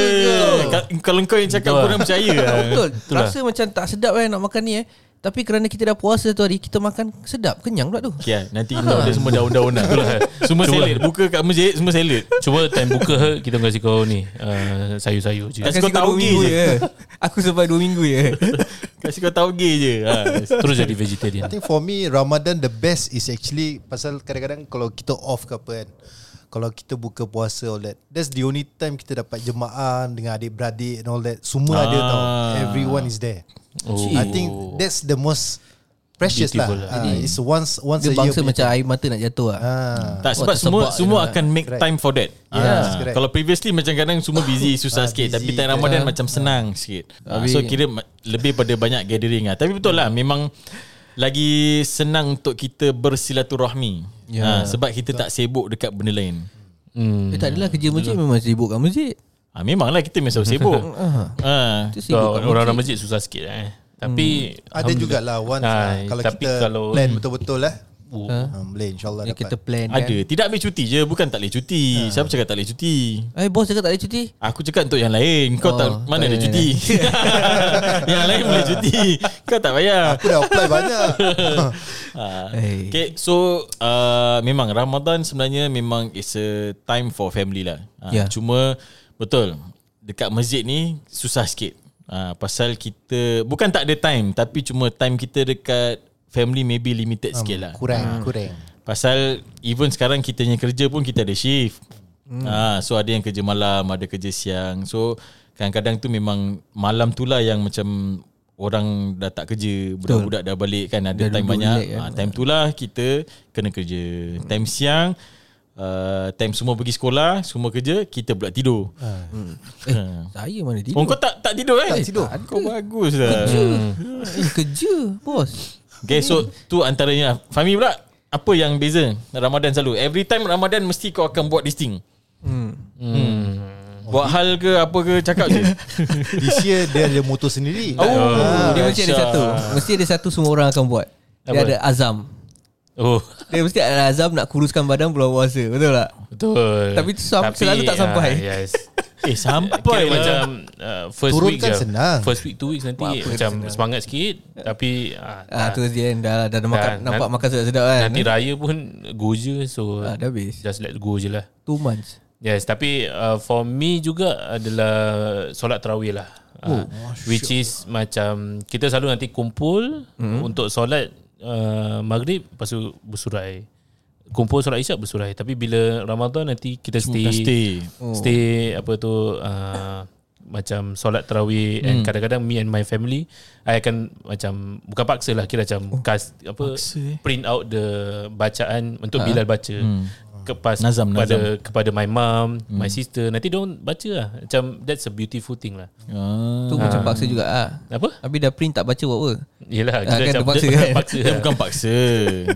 Speaker 2: Ka- Kalau kau yang cakap
Speaker 1: Betul.
Speaker 2: kurang percaya lah.
Speaker 3: Betul
Speaker 1: Itulah.
Speaker 3: Rasa macam tak sedap eh Nak makan ni eh Tapi kerana kita dah puasa satu hari Kita makan sedap Kenyang pula tu
Speaker 2: Okay, nanti kita order semua daun-daun lah. Semua
Speaker 1: Cuba.
Speaker 2: salad. Buka kat masjid, semua salad.
Speaker 1: Cuma time buka Kita kasih kau ni uh, Sayur-sayur je
Speaker 2: Kasih kau
Speaker 3: minggu
Speaker 2: je.
Speaker 3: je Aku sampai dua minggu je
Speaker 2: Kasih kau tauge je. Ha.
Speaker 1: Terus jadi vegetarian
Speaker 4: I think for me Ramadan the best is actually pasal kadang-kadang kalau kita off ke apa kan. Kalau kita buka puasa all that. That's the only time kita dapat jemaah dengan adik-beradik and all that. Semua ada
Speaker 2: Ah.
Speaker 4: tau. Everyone is there.
Speaker 1: Oh.
Speaker 4: I think that's the most precious
Speaker 1: Beautiful
Speaker 4: lah.
Speaker 1: lah.
Speaker 4: Uh, it's once once
Speaker 3: Dia
Speaker 4: a year.
Speaker 3: bangsa macam air mata nak jatuh lah
Speaker 4: Ah.
Speaker 2: Tak sebab
Speaker 3: Oh,
Speaker 2: semua semua
Speaker 3: je.
Speaker 2: akan make
Speaker 4: Correct.
Speaker 2: time for that.
Speaker 4: Yes,
Speaker 2: Ah,
Speaker 4: correct.
Speaker 2: Kalau previously macam kadang semua busy susah
Speaker 4: Ah,
Speaker 2: sikit tapi
Speaker 4: busy.
Speaker 2: time Ramadan
Speaker 3: Ah.
Speaker 2: macam senang sikit. Ah,
Speaker 3: Tapi-
Speaker 2: so kira lebih pada banyak gathering ah. Tapi betul lah memang lagi senang untuk kita bersilaturahmi.
Speaker 3: Ya.
Speaker 2: Ah, sebab kita tak sibuk dekat benda lain.
Speaker 1: hmm.
Speaker 3: Eh, tak adalah kerja masjid Memang sibuk kat masjid
Speaker 2: Ah, memanglah kita memang selalu sibuk. ah.
Speaker 3: Itu sibuk
Speaker 1: so,
Speaker 3: kat
Speaker 1: Orang-orang
Speaker 3: masjid
Speaker 1: masjid susah sikit eh. Tapi
Speaker 4: Ada jugalah once
Speaker 1: Ah,
Speaker 4: ah, kalau
Speaker 1: tapi
Speaker 4: kita
Speaker 1: kalau-
Speaker 4: plan betul-betul lah.
Speaker 1: Oh.
Speaker 4: Ah, boleh insyaAllah dapat.
Speaker 3: kita plan kan
Speaker 2: Ada. Tidak ambil cuti je, bukan tak boleh cuti. Siapa cakap tak boleh cuti?
Speaker 3: Eh bos cakap tak ada cuti
Speaker 2: Aku cakap untuk yang lain Kau
Speaker 3: Oh,
Speaker 2: tak Mana
Speaker 3: tak
Speaker 2: ada
Speaker 3: ada.
Speaker 2: cuti Yang lain boleh cuti Kau tak payah
Speaker 4: Aku dah apply banyak.
Speaker 3: Hey.
Speaker 2: Okay so uh, Memang Ramadan sebenarnya Memang It's a time for family lah Ah,
Speaker 3: Ya.
Speaker 2: Cuma Betul Dekat masjid ni Susah sikit Ah, Pasal kita Bukan tak ada time Tapi cuma time kita dekat Family maybe limited sikit lah
Speaker 4: kurang, kurang.
Speaker 2: Pasal even sekarang kita punya kerja pun kita ada shift. Hmm. Ha, so ada yang kerja malam, ada kerja siang. So kadang-kadang tu memang malam tu lah yang macam orang dah tak kerja, budak-budak dah balik kan ada
Speaker 3: Dah
Speaker 2: time banyak.
Speaker 3: kan.
Speaker 2: Ha, time tu lah kita kena kerja. Time siang Uh, time semua pergi sekolah Semua kerja Kita pula tidur
Speaker 3: Eh saya mana tidur
Speaker 2: Oh kau tak tak tidur eh
Speaker 3: Tak tidur.
Speaker 2: Kau bagus lah
Speaker 3: Kerja eh, Kerja Bos
Speaker 2: Okay so tu antaranya Fahmi pula Apa yang beza Ramadan selalu? Every time Ramadan Mesti kau akan buat this thing.
Speaker 3: Hmm.
Speaker 2: Buat hal ke apa ke Cakap je.
Speaker 4: This year dia ada motor sendiri.
Speaker 2: Oh,
Speaker 3: Dia mesti ada satu. Mesti ada satu semua orang akan buat.
Speaker 1: Apa?
Speaker 3: Dia ada azam.
Speaker 1: Oh.
Speaker 3: Dia mesti ada azam nak kuruskan badan bulan puasa Betul tak?
Speaker 1: Betul.
Speaker 3: Tapi tu selalu tak sampai.
Speaker 1: ah, Yes
Speaker 2: Eh sampai
Speaker 1: Kira
Speaker 2: lah.
Speaker 1: macam uh, First
Speaker 4: Turun
Speaker 1: week
Speaker 4: kan
Speaker 1: je.
Speaker 4: senang.
Speaker 1: First week two weeks nanti
Speaker 3: Apa
Speaker 1: Macam
Speaker 3: senang.
Speaker 1: semangat sikit Tapi ah,
Speaker 3: Ah, tu dia dah, dah, dah makan,
Speaker 1: Dah,
Speaker 3: nampak makan sedap-sedap kan?
Speaker 1: Nanti raya pun Go je So
Speaker 3: ah, Dah habis.
Speaker 1: Just let go je lah.
Speaker 3: Two months.
Speaker 1: Yes tapi uh, For me juga Adalah Solat tarawih lah. Uh, Which is Macam Kita selalu nanti kumpul mm-hmm. Untuk solat uh, Maghrib Lepas tu bersurai Kumpul solat isyak bersurai Tapi bila Ramadan nanti Kita stay
Speaker 2: dah stay.
Speaker 3: Oh.
Speaker 1: Stay Apa tu uh, Macam solat tarawih And kadang-kadang Me and my family I akan Macam Bukan paksa lah Kira macam cast, Apa
Speaker 2: paksa, eh.
Speaker 1: Print out the Bacaan Untuk Bilal baca Kepas
Speaker 2: Nazam,
Speaker 1: kepada
Speaker 2: nazam.
Speaker 1: kepada my mom, hmm. my sister. Nanti don't baca lah. Macam that's a beautiful thing lah.
Speaker 2: ah.
Speaker 3: Tu macam paksa juga ah.
Speaker 1: Apa?
Speaker 3: Tapi dah print tak baca buat apa
Speaker 1: Yelah.
Speaker 3: Ah, kan
Speaker 1: macam
Speaker 3: dia paksa
Speaker 1: dia,
Speaker 3: kan?
Speaker 1: paksa
Speaker 2: Dia
Speaker 1: lah.
Speaker 2: bukan paksa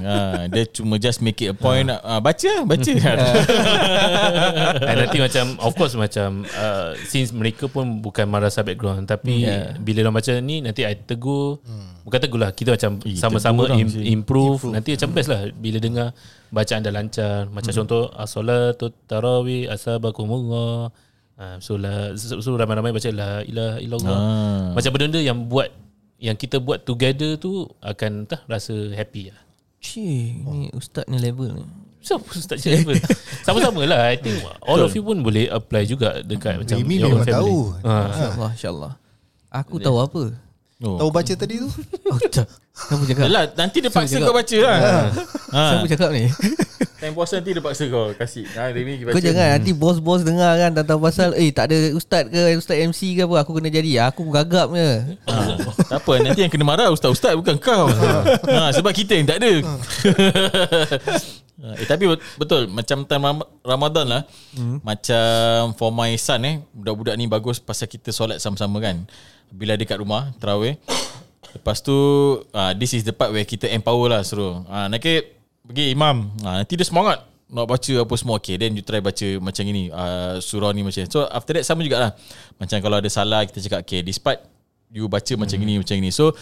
Speaker 2: ha, Dia cuma just make it a point ah, Baca Baca
Speaker 1: And nanti macam Of course macam uh, Since mereka pun Bukan madrasah background Tapi
Speaker 3: Yeah.
Speaker 1: Bila orang baca ni Nanti I tegur Bukan tegur lah Kita macam
Speaker 2: Eh,
Speaker 1: Sama-sama im,
Speaker 2: sih.
Speaker 1: improve. Nanti macam best lah Bila dengar Bacaan dah lancar. Macam contoh As-salatu tarawih Asabakumullah. Uh, So, la, so, so ramai-ramai baca La ilaha illallah.
Speaker 2: Ah.
Speaker 1: Macam benda-benda yang buat Yang kita buat together tu Akan entah rasa happy lah.
Speaker 3: Cik Ni ustaz ni level ni.
Speaker 1: Siapa start level? Sama-sama lah I think All of you pun boleh apply juga Dekat macam
Speaker 4: Rimi
Speaker 1: your own
Speaker 4: memang tahu.
Speaker 1: ha.
Speaker 3: InsyaAllah InsyaAllah. Aku tahu apa
Speaker 2: Oh.
Speaker 4: Tahu baca tadi tu?
Speaker 3: Oh, tak. Siapa cakap?
Speaker 2: Yalah, nanti dia paksa kau baca lah. ha.
Speaker 3: Siapa cakap ni?
Speaker 2: Time puasa nanti dia paksa kau kasih. Ha, dia ni baca.
Speaker 3: Kau jangan nanti bos-bos dengar kan tentang pasal eh tak ada ustaz ke ustaz MC ke apa aku kena jadi. Aku gagap je.
Speaker 2: Ha. tak apa, nanti yang kena marah ustaz-ustaz bukan kau. ha, sebab kita yang tak ada. Ha, eh, tapi bet- betul macam time Ram- Ramadan lah hmm. macam for my son eh budak-budak ni bagus pasal kita solat sama-sama kan bila dia kat rumah tarawih lepas tu uh, this is the part where kita empower lah suruh. Uh, nanti pergi imam. Uh, nanti dia semangat nak baca apa semua. Okay then you try baca macam ini. Uh, surah ni macam ni. so after that sama jugalah. Macam kalau ada salah kita cakap okay this part you baca hmm. macam ini macam ini. So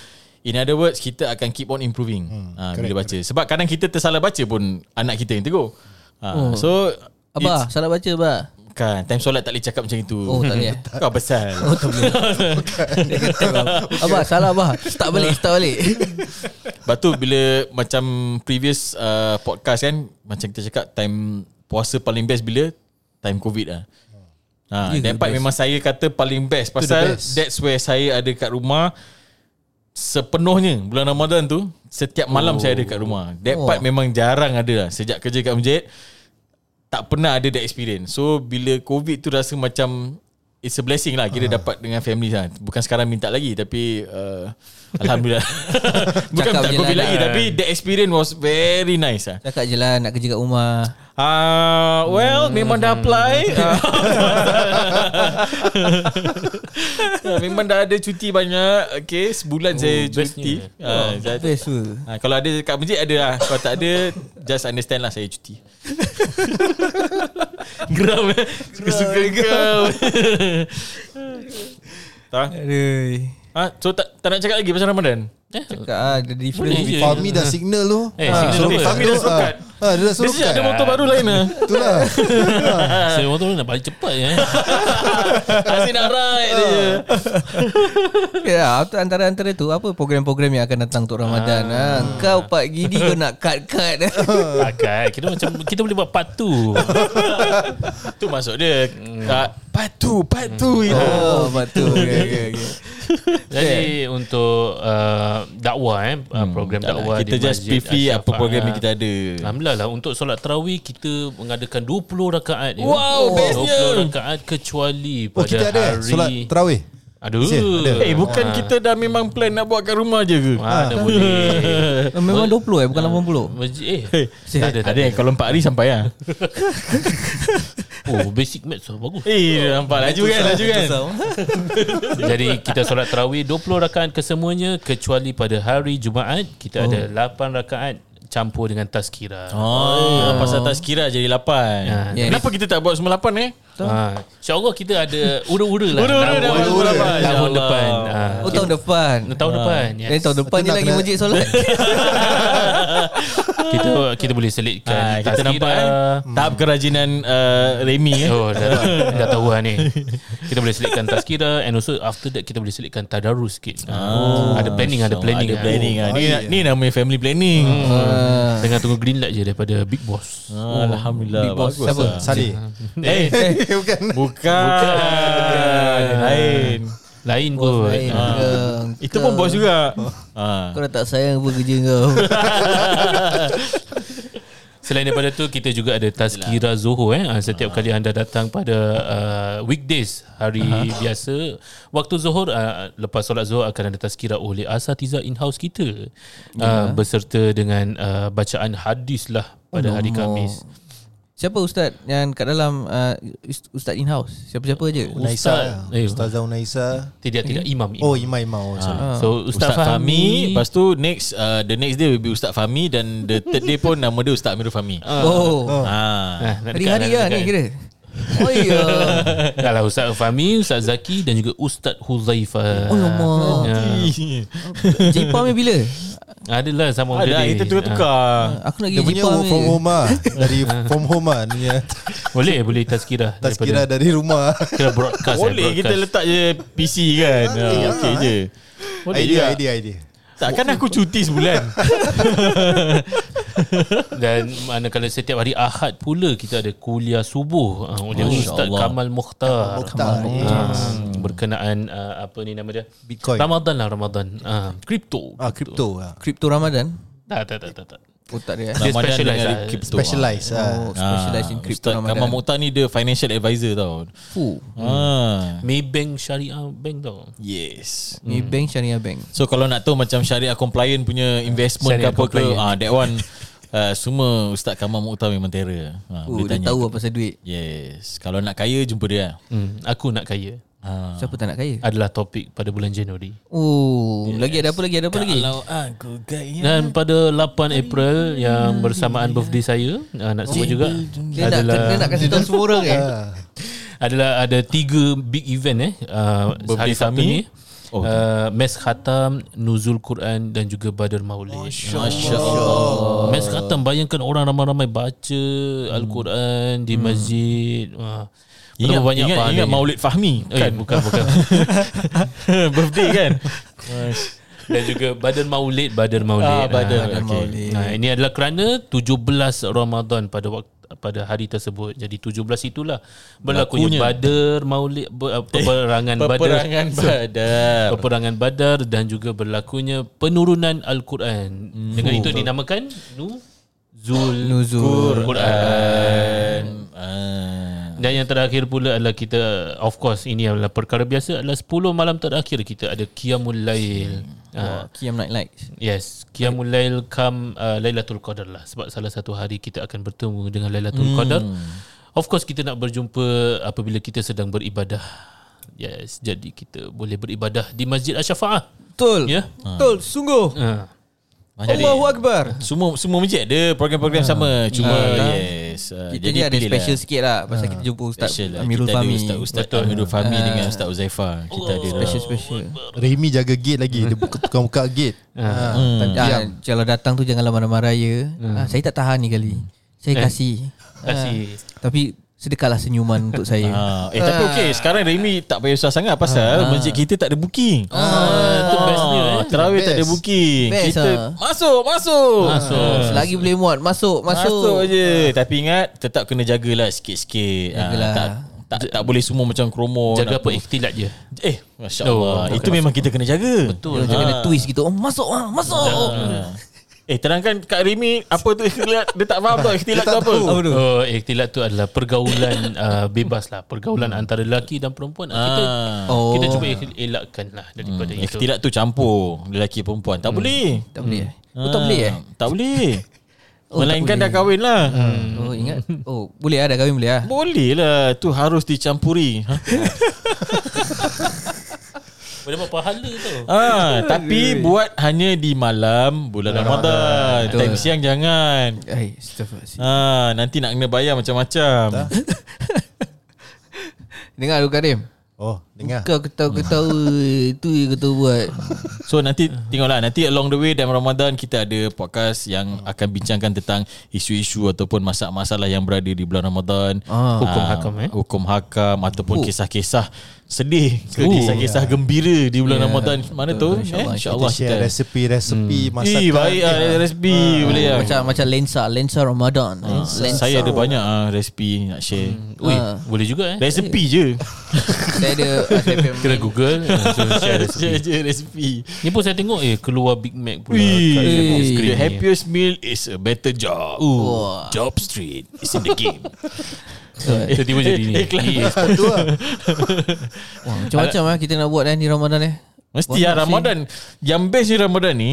Speaker 2: In other words Kita akan keep on improving hmm, ha, Bila baca. Sebab kadang kita tersalah baca pun Anak kita yang tegur. Ha,
Speaker 3: Oh.
Speaker 2: So
Speaker 3: Abah, salah baca abah.
Speaker 2: Kan Time solat tak boleh cakap macam itu
Speaker 3: Oh, tak boleh, eh?
Speaker 2: Kau besar
Speaker 3: Oh tak boleh. Dia kata, abah salah abah. Start balik, start balik.
Speaker 2: Lepas tu bila Macam previous uh, podcast kan Macam kita cakap Time puasa paling best bila Time covid lah Ha,
Speaker 3: Ya ke
Speaker 2: that part
Speaker 3: best?
Speaker 2: memang saya kata paling best Pasal
Speaker 4: best.
Speaker 2: that's where saya ada kat rumah Sepenuhnya bulan Ramadan tu Setiap malam oh. saya ada kat rumah That part
Speaker 3: Oh.
Speaker 2: memang jarang ada lah Sejak kerja kat masjid Tak pernah ada that experience. So bila covid tu rasa macam It's a blessing lah Kira dapat dengan family lah Bukan sekarang minta lagi Tapi uh, Alhamdulillah Bukan
Speaker 3: Cakap
Speaker 2: minta covid
Speaker 3: lah.
Speaker 2: lagi Tapi the experience was very nice lah
Speaker 3: Cakap je lah nak kerja kat rumah.
Speaker 2: Ah, uh, well, memang dah apply. Ah, memang dah ada cuti banyak. Okay, sebulan oh, saya
Speaker 1: bestnya.
Speaker 2: cuti. Saya-
Speaker 3: Best tu.
Speaker 2: Ah, kalau ada kat masjid ada lah. Kalau tak ada, just understand lah saya cuti. Geram eh. Suka-suka kau. tak?
Speaker 3: Aduh.
Speaker 2: Ha, so tak, tak nak cakap lagi pasal Ramadan?
Speaker 3: Cakap ah, ada difference.
Speaker 1: Boleh je.
Speaker 4: Fahmi dah signal tu.
Speaker 1: Eh,
Speaker 4: Ah,
Speaker 1: signal
Speaker 4: so-
Speaker 1: apa?
Speaker 2: Fahmi dah serokat.
Speaker 4: Ah, dia dah
Speaker 2: Dia
Speaker 4: serokat.
Speaker 2: ada motor baru lain lah.
Speaker 4: Itulah.
Speaker 1: Saya motor nak balik cepat eh.
Speaker 2: Asyik nak ride dia.
Speaker 3: Ya, tu antara-antara tu apa program-program yang akan datang untuk Ramadan. Ah. Kau Pak Gidi kau nak cut-cut.
Speaker 1: Takkan Kita macam Kita boleh buat part 2
Speaker 2: Tu masuk dia. Tak, part tu, part tu.
Speaker 3: oh, betul. Okay, okay, okay.
Speaker 1: Jadi untuk uh, dakwah eh uh, program
Speaker 2: lah,
Speaker 1: dakwah
Speaker 2: kita
Speaker 1: di
Speaker 2: just briefly apa program yang kita ada.
Speaker 1: Alhamdulillah lah untuk solat tarawih kita mengadakan 20 rakaat ya.
Speaker 2: Wow, bestnya.
Speaker 1: 20 rakaat kecuali
Speaker 4: Oh,
Speaker 1: pada
Speaker 4: kita ada eh,
Speaker 1: hari
Speaker 4: solat terawih.
Speaker 1: Aduh.
Speaker 4: Ada.
Speaker 2: Eh, bukan kita dah memang plan nak buat kat rumah je ke?
Speaker 1: Ah, dah boleh.
Speaker 3: Oh, Memang 20 eh bukan 80.
Speaker 1: Masjid eh. Tak ada, tak
Speaker 2: Ada
Speaker 1: ada.
Speaker 2: kalau 4 hari sampai lah.
Speaker 1: Oh, basic maths lah bagus.
Speaker 2: Eh, nampak laju kan, laju kan.
Speaker 1: Jadi kita solat tarawih 20 rakaat kesemuanya kecuali pada hari Jumaat kita ada 8 rakaat campur dengan tazkirah.
Speaker 2: Oh, pasal tak sekira jadi 8.
Speaker 3: Yes.
Speaker 2: Kenapa kita tak buat semua 8 eh?
Speaker 1: Ha, InsyaAllah kita ada ura-ura lah
Speaker 2: Ura-ura dah
Speaker 1: tahun,
Speaker 2: ura-ura apa,
Speaker 1: tahun depan. Ha,
Speaker 3: Oh tahun depan.
Speaker 1: tahun depan. Yes.
Speaker 3: Dan tahun depan ni lagi masjid solat.
Speaker 1: kita kita boleh selitkan
Speaker 2: Ah, kita nampak eh, tahap kerajinan uh, Remy eh.
Speaker 1: Oh dah, dah, dah tahu lah ni Kita boleh selitkan tazkirah And also after that Kita boleh selitkan tadarus sikit oh, Ada planning Ada planning
Speaker 2: Ada
Speaker 1: ah.
Speaker 2: planning ah. Ni,
Speaker 4: baik.
Speaker 2: ni namanya family planning.
Speaker 3: Ah.
Speaker 1: Tengah tunggu green light je Daripada Big Boss
Speaker 2: Ah, Alhamdulillah.
Speaker 3: Big boss.
Speaker 2: Bagus
Speaker 3: Siapa?
Speaker 2: lah.
Speaker 4: Salih.
Speaker 2: Eh,
Speaker 4: Bukan.
Speaker 2: bukan. Lain.
Speaker 1: Lain pun
Speaker 3: lain.
Speaker 1: Ah.
Speaker 2: Itu pun bos juga. Ah.
Speaker 3: Kau dah tak sayang apa kerja kau.
Speaker 1: Selain daripada tu Kita juga ada Tazkirah Zuhur eh. Ah, Setiap kali anda datang pada uh, Weekdays Hari biasa Waktu Zuhur uh, Lepas solat Zuhur Akan ada Tazkirah oleh Asatiza in-house kita. Uh, Berserta dengan uh, Bacaan hadis lah Pada hari Khamis
Speaker 3: Siapa ustaz yang kat dalam uh, ustaz in-house? Siapa-siapa aje?
Speaker 4: Unaisa.
Speaker 1: Eh,
Speaker 4: Ustazah Unaisa.
Speaker 1: Tidak tidak imam, imam.
Speaker 4: Oh, Imam Imam. Oh, sorry.
Speaker 1: So
Speaker 2: Ustaz,
Speaker 1: Ustaz,
Speaker 2: Fahmi,
Speaker 1: Fahmi
Speaker 2: Lepas tu next uh, The next day will be Ustaz Fahmi Dan the third day pun Nama dia Ustaz Amirul Fahmi
Speaker 3: Oh.
Speaker 2: Ah.
Speaker 1: Ah, nak dekat,
Speaker 3: Hari-hari lah ni kira. Oh iya.
Speaker 1: Dah lah Ustaz Fahmi, Ustaz Zaki dan juga Ustaz Huzaifah.
Speaker 3: Oh.
Speaker 1: Ya.
Speaker 3: Jipa ni bila?
Speaker 1: Adalah sama
Speaker 2: Ada
Speaker 1: dia.
Speaker 2: kita tukar-tukar
Speaker 3: Aku nak
Speaker 4: Dia
Speaker 3: pergi
Speaker 4: punya
Speaker 3: Jipa
Speaker 4: work from
Speaker 3: ni.
Speaker 4: home lah. Dari from home lah. Dia punya
Speaker 1: Boleh boleh tazkirah.
Speaker 4: Tazkirah dari rumah.
Speaker 1: Kira broadcast.
Speaker 2: Boleh
Speaker 1: eh,
Speaker 2: kita
Speaker 1: broadcast.
Speaker 2: letak je PC kan ah, Okay je Boleh
Speaker 4: Idea,
Speaker 2: juga
Speaker 4: idea, idea.
Speaker 2: Takkan aku cuti sebulan
Speaker 1: Dan manakala setiap hari Ahad pula kita ada kuliah subuh uh, oleh
Speaker 2: Masya
Speaker 1: Ustaz
Speaker 2: Allah.
Speaker 1: Kamal Mukhtar.
Speaker 4: Mukhtar,
Speaker 1: Ah, berkenaan uh, apa ni nama dia?
Speaker 4: Bitcoin.
Speaker 1: Ramadan lah Ramadan. Ah, kripto.
Speaker 4: Ah, crypto lah.
Speaker 3: Kripto Ramadan
Speaker 1: Tak tak tak tak. tak.
Speaker 3: Oh tak dia eh?
Speaker 1: Dia specialise
Speaker 2: dengan
Speaker 1: lah.
Speaker 2: crypto.
Speaker 4: Specialize lah.
Speaker 3: Oh specialize in crypto
Speaker 2: Ustaz Kamal Mukhtar ni dia financial advisor tau.
Speaker 3: Fuh
Speaker 2: Ah.
Speaker 1: Maybank Syariah Bank tau.
Speaker 2: Yes.
Speaker 3: Maybank Syariah Bank
Speaker 2: So kalau nak tahu macam syariah compliant punya investment
Speaker 1: Syariah
Speaker 2: ke apa ke,
Speaker 1: compliant.
Speaker 2: ah that one uh, semua Ustaz Kamal Mukhtar memang terror. Ha,
Speaker 3: Oh dia tahu apa pasal duit
Speaker 2: Yes. Kalau nak kaya jumpa dia.
Speaker 1: Hmm, aku nak kaya.
Speaker 2: Ha.
Speaker 3: Siapa tak nak kaya
Speaker 1: Adalah topik pada bulan Januari.
Speaker 3: Oh Lagi ada apa lagi Ada apa lagi
Speaker 2: Kalau aku kaya.
Speaker 1: Dan pada 8 April yang bersamaan birthday saya uh, nak sebut juga
Speaker 3: Dia nak,
Speaker 1: adalah
Speaker 3: dia nak kasih tahu semua orang eh
Speaker 1: adalah ada tiga big event eh uh, hari Sabtu
Speaker 2: kami.
Speaker 1: ni.
Speaker 2: Oh,
Speaker 1: Uh, Mes Khatam, Nuzul Quran dan juga Badar Maulid.
Speaker 2: Masya Allah.
Speaker 1: Mes Khatam bayangkan orang ramai-ramai baca Al-Quran di masjid. Wah.
Speaker 2: Ingat,
Speaker 1: banyak
Speaker 2: ingat, ingat Maulid Fahmi
Speaker 1: Eh,
Speaker 2: kan?
Speaker 1: bukan bukan.
Speaker 2: Birthday kan?
Speaker 1: dan juga Badar Maulid, Badar Maulid.
Speaker 2: Ah, Badar,
Speaker 1: Ah,
Speaker 2: okay.
Speaker 3: Maulid.
Speaker 1: Nah, ini adalah kerana 17 Ramadan pada waktu pada hari tersebut. Jadi 17 itulah berlakunya. Badar Maulid uh, peperangan Badar.
Speaker 2: Peperangan Badar.
Speaker 1: Peperangan Badar dan juga berlakunya penurunan Al-Quran. Dengan itu dinamakan Nuzul
Speaker 3: Nuzul
Speaker 1: Quran.
Speaker 2: Ah.
Speaker 1: Dan yang terakhir pula adalah kita of course ini adalah perkara biasa adalah 10 malam terakhir kita ada Qiyamul Lail. Ah,
Speaker 3: Kiam Night Lights
Speaker 1: Yes, Qiyamul Lail kam uh, Lailatul Qadar lah sebab salah satu hari kita akan bertemu dengan Lailatul Qadar. Of course kita nak berjumpa apabila kita sedang beribadah. Yes, jadi kita boleh beribadah di Masjid Asy-Syafaah.
Speaker 3: Betul
Speaker 1: Ya.
Speaker 3: Betul Sungguh
Speaker 1: Ha.
Speaker 3: Allahu Akbar
Speaker 2: semua semua masjid ada program-program sama cuma
Speaker 3: Ah.
Speaker 2: yes. Ah,
Speaker 3: Kita ni ada
Speaker 2: lah.
Speaker 3: special sikit lah Pasal kita jumpa Ustaz
Speaker 2: Special lah.
Speaker 3: Amirul
Speaker 2: kita
Speaker 3: Fahmi
Speaker 2: ada Ustaz, Ustaz Amirul Fahmi dengan Ustaz Uzaifa. Kita ada
Speaker 3: Special special
Speaker 4: Remy jaga gate lagi. Dia buka tukang buka gate. Ha.
Speaker 3: Ah, Kalau datang tu janganlah marah-marah raya ah, Saya tak tahan ni kali Saya kasih
Speaker 1: Kasih.
Speaker 3: Ah, Tapi sedekahlah senyuman untuk saya
Speaker 2: Ah, eh tapi okey sekarang Remy tak payah susah sangat pasal masjid kita tak ada booking.
Speaker 1: Ah, itu bestnya eh.
Speaker 2: Terawih tak ada
Speaker 4: Best.
Speaker 2: booking.
Speaker 3: Best,
Speaker 2: kita
Speaker 3: ah.
Speaker 2: masuk, masuk.
Speaker 1: Masuk.
Speaker 3: Selagi boleh muat Masuk Masuk,
Speaker 2: Masuk je. Tapi ingat tetap kena jagalah sikit-sikit. Ah,
Speaker 3: Jagalah.
Speaker 2: tak tak tak boleh semua macam kromo.
Speaker 1: Jaga apa
Speaker 2: tu.
Speaker 1: ikhtilat je.
Speaker 2: Eh, masya-Allah.
Speaker 1: Oh,
Speaker 2: Itu memang kita kena jaga.
Speaker 1: Betul.
Speaker 3: Dia kena twist gitu oh, Masuk ah, Masuk
Speaker 2: Ah. Eh terangkan Kak Remy apa tu ikhtilat dia tak faham tau ikhtilat tu apa.
Speaker 3: Apa tu?
Speaker 1: Oh, ikhtilat tu adalah pergaulan uh, bebas lah. Pergaulan antara lelaki dan perempuan. Kita
Speaker 2: Ah.
Speaker 3: Oh
Speaker 1: kita cuba el- elakkan lah daripada itu.
Speaker 2: Ikhtilat tu campur lelaki perempuan. Tak boleh.
Speaker 3: Tak boleh eh Oh tak boleh eh
Speaker 2: Tak boleh.
Speaker 3: Oh,
Speaker 2: Melainkan
Speaker 3: tak
Speaker 2: dah kahwin lah.
Speaker 3: Oh ingat Oh boleh lah dah kahwin boleh lah
Speaker 2: Boleh lah. Tu harus dicampuri. Ha?
Speaker 1: Boleh dapat pahala tu.
Speaker 2: Ah, tapi buat hanya di malam bulan Ramadan.
Speaker 3: Betul.
Speaker 2: Time siang jangan.
Speaker 3: Astaghfirullahaladzim
Speaker 2: Ah, nanti nak kena bayar macam-macam.
Speaker 3: Dengar tu Karim
Speaker 4: Oh, dengar.
Speaker 3: Kau ketawa-ketawa Itu yang kau tahu buat
Speaker 2: So nanti tengoklah nanti along the way dalam Ramadan kita ada podcast yang akan bincangkan tentang isu-isu ataupun masalah-masalah yang berada di bulan Ramadan.
Speaker 3: Ah.
Speaker 1: Hukum hakam, eh?
Speaker 2: Hukum hakam ataupun
Speaker 3: Oh.
Speaker 2: kisah-kisah sedih ke
Speaker 1: Oh.
Speaker 2: kisah-kisah gembira di bulan
Speaker 3: Ya.
Speaker 2: Ramadan. Mana tu?
Speaker 3: Betul, insyaAllah.
Speaker 2: Eh, InsyaAllah
Speaker 4: Kita share resepi-resepi masakan.
Speaker 2: Eh, baik ah, resipi boleh ah.
Speaker 3: Macam macam lensa Lensa Ramadan lensa.
Speaker 2: Saya ada banyak ah, resipi nak share.
Speaker 1: Ui,
Speaker 3: Ah.
Speaker 1: boleh juga eh.
Speaker 2: Resepi je.
Speaker 3: Saya ada
Speaker 1: Kena Google so share resipi.
Speaker 2: Share je resipi.
Speaker 1: Ni pun saya tengok eh keluar Big Mac pula screen
Speaker 2: the
Speaker 1: ni.
Speaker 2: happiest meal is a better job. Ooh, job street is in the game.
Speaker 1: Tiba-tiba jadi ni.
Speaker 2: Iklan.
Speaker 1: Yes.
Speaker 4: Tu lah.
Speaker 3: Wah, Macam-macam lah kita nak buat eh, ni Ramadan eh
Speaker 2: Mesti lah Ramadan Yang best ni Ramadan ni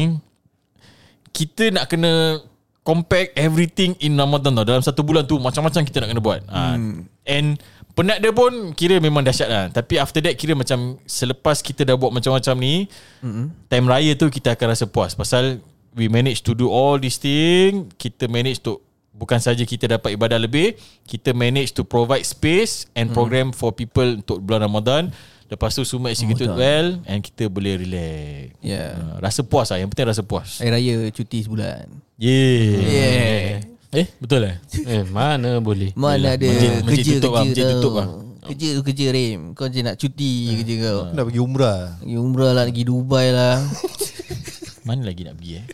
Speaker 2: Kita nak kena Compact everything in Ramadan tau Dalam satu bulan tu Macam-macam kita nak kena buat hmm. And Penat dia pun Kira memang dahsyat lah. Tapi after that Kira macam Selepas kita dah buat macam-macam ni hmm. Time raya tu Kita akan rasa puas. Pasal We manage to do all this thing Kita manage to Bukan saja kita dapat ibadah lebih Kita manage to provide space And program for people Untuk bulan Ramadan. Lepas tu semua executed well And kita boleh relax.
Speaker 3: Ya
Speaker 2: Uh, Rasa puas lah. Yang penting rasa puas.
Speaker 3: Hari Raya cuti sebulan.
Speaker 2: Yeah,
Speaker 3: Yeah
Speaker 2: Eh betul lah
Speaker 1: Eh, mana boleh.
Speaker 3: Mana ada
Speaker 2: Masjid- masjid
Speaker 3: kerja
Speaker 2: tutup lah, masjid tutup lah.
Speaker 3: Kerja tu kerja Rim Kau je nak cuti kerja kau
Speaker 4: Nak pergi umrah.
Speaker 3: Pergi umrah lah Pergi Dubai lah
Speaker 2: Mana lagi nak pergi eh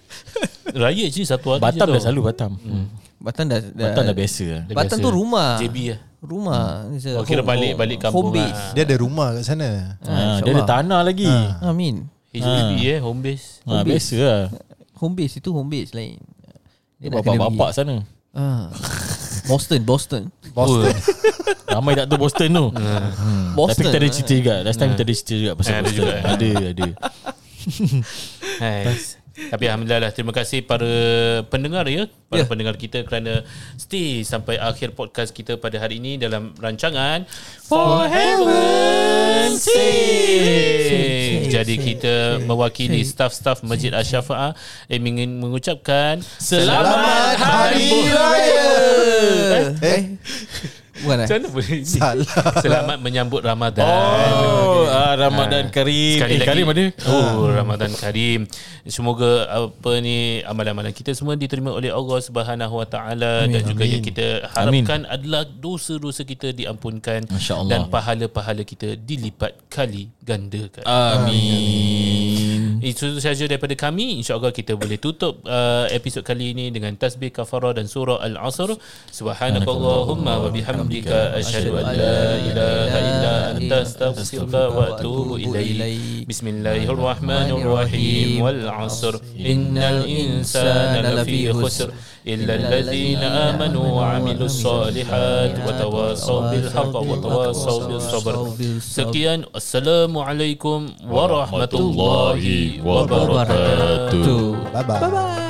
Speaker 1: Raya je satu hari
Speaker 2: Batam
Speaker 1: je
Speaker 2: dah
Speaker 1: tau.
Speaker 2: selalu Batam. Hmm.
Speaker 3: Batam dah, dah
Speaker 2: Batam dah biasa lah.
Speaker 1: Dah
Speaker 3: Batam
Speaker 1: biasa.
Speaker 3: tu rumah.
Speaker 1: JB lah.
Speaker 3: Rumah. It's a
Speaker 1: Oh, kira
Speaker 3: home-
Speaker 1: balik- balik kampung
Speaker 3: Home base.
Speaker 1: lah.
Speaker 4: Dia ada rumah kat sana
Speaker 2: Ha, dia ada tanah lagi.
Speaker 3: Amin.
Speaker 1: HDB eh, home base.
Speaker 2: Ha, biasa lah.
Speaker 3: Home base itu home base lain.
Speaker 2: Bapak-bapak sana.
Speaker 3: Ah. Boston, Boston.
Speaker 4: Boston
Speaker 2: Ramai tak tahu Boston tu.
Speaker 3: Boston.
Speaker 2: Tapi kita ada cerita juga. Last time kita ada cerita juga pasal
Speaker 1: Ada
Speaker 2: Boston.
Speaker 1: juga.
Speaker 2: Ada, ada.
Speaker 1: Hai. Tapi Alhamdulillah lah Terima kasih para pendengar ya. Para
Speaker 3: Ya.
Speaker 1: pendengar kita Kerana stay sampai akhir podcast kita pada hari ini Dalam rancangan For Heaven's Sake. Jadi kita mewakili staf-staf Masjid Asyafaah Yang ingin mengucapkan Selamat Hari Raya.
Speaker 3: Eh? Bukan eh?
Speaker 1: Macam mana boleh ini?
Speaker 4: Salah.
Speaker 1: Selamat menyambut Ramadan
Speaker 2: Oh, ah, Ramadan Karim.
Speaker 1: Sekali
Speaker 2: eh,
Speaker 1: lagi
Speaker 2: Karim ada?
Speaker 1: Oh Ramadan Karim Semoga apa ni Amalan-amalan kita semua Diterima oleh Allah Subhanahu Wa Taala Dan juga yang kita harapkan Adalah dosa-dosa kita diampunkan. Dan pahala-pahala kita Dilipat kali gandakan
Speaker 2: Amin.
Speaker 1: itu sahaja daripada kami InsyaAllah kita boleh tutup uh, Episod kali ini Dengan tasbih kafarah dan surah Al-Asr Subhanakallahumma wa bihamdika Asyhadu an la ilaha illa anta Astaghfiruka wa atubu ilaih Bismillahirrahmanirrahim Wal-asr Innal insana lafi khusr إلا الذين آمنوا وعملوا الصالحات وتواصوا بالحق وتواصوا بالصبر Sekian Assalamualaikum warahmatullahi wabarakatuh
Speaker 3: Wabarakatuh.
Speaker 4: Bye bye